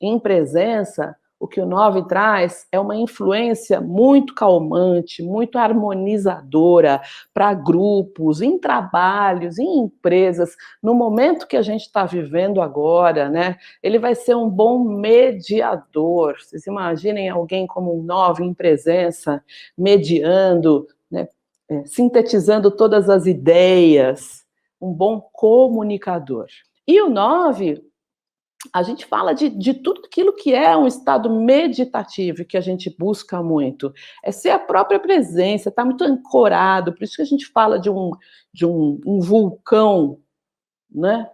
em presença, o que o 9 traz é uma influência muito calmante, muito harmonizadora para grupos, em trabalhos, em empresas. No momento que a gente está vivendo agora, né? Ele vai ser um bom mediador. Vocês imaginem alguém como um 9 em presença, mediando, né? É, sintetizando todas as ideias, um bom comunicador. E o 9, a gente fala de, de tudo aquilo que é um estado meditativo que a gente busca muito. É ser a própria presença, está muito ancorado, por isso que a gente fala de um, de um, um vulcão, né?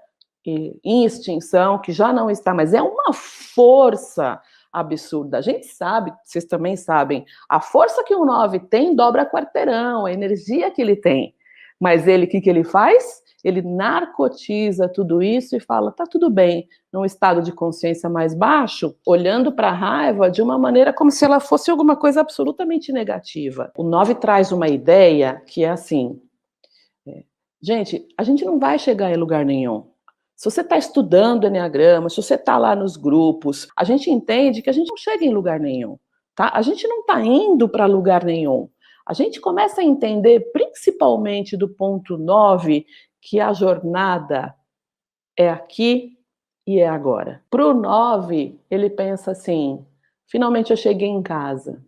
em extinção, que já não está, mas é uma força absurda. A gente sabe, vocês também sabem, a força que o 9 tem dobra quarteirão, a energia que ele tem. Mas ele, o que, que ele faz? Ele narcotiza tudo isso e fala: tá tudo bem, num estado de consciência mais baixo, olhando para a raiva de uma maneira como se ela fosse alguma coisa absolutamente negativa. O 9 traz uma ideia que é assim: é, gente, a gente não vai chegar em lugar nenhum. Se você está estudando Enneagrama, se você está lá nos grupos, a gente entende que a gente não chega em lugar nenhum. Tá? A gente não está indo para lugar nenhum. A gente começa a entender, principalmente do ponto 9, que a jornada é aqui e é agora. Para o 9, ele pensa assim: finalmente eu cheguei em casa.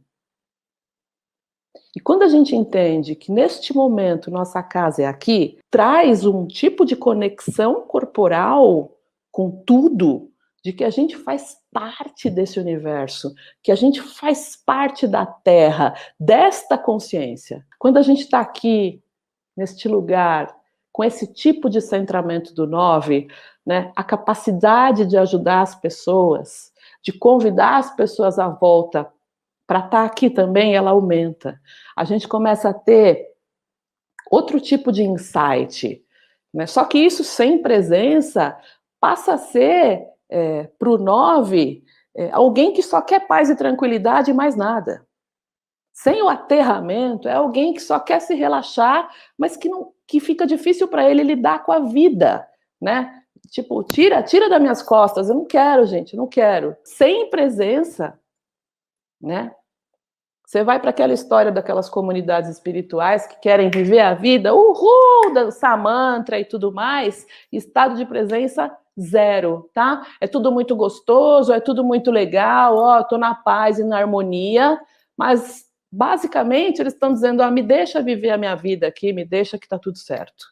E quando a gente entende que neste momento nossa casa é aqui, traz um tipo de conexão corporal com tudo, de que a gente faz parte desse universo, que a gente faz parte da Terra, desta consciência. Quando a gente está aqui, neste lugar, com esse tipo de centramento do 9, né, a capacidade de ajudar as pessoas, de convidar as pessoas à volta para estar tá aqui também, ela aumenta. A gente começa a ter outro tipo de insight. Né? Só que isso sem presença passa a ser, é, para o 9, é, alguém que só quer paz e tranquilidade e mais nada. Sem o aterramento, é alguém que só quer se relaxar, mas que, não, que fica difícil para ele lidar com a vida, né? Tipo, tira, tira das minhas costas, eu não quero, gente, não quero. Sem presença, né? Você vai para aquela história daquelas comunidades espirituais que querem viver a vida, uhul, dançar mantra e tudo mais, estado de presença zero, tá? É tudo muito gostoso, é tudo muito legal, ó, tô na paz e na harmonia, mas basicamente eles estão dizendo: ah, me deixa viver a minha vida aqui, me deixa que está tudo certo.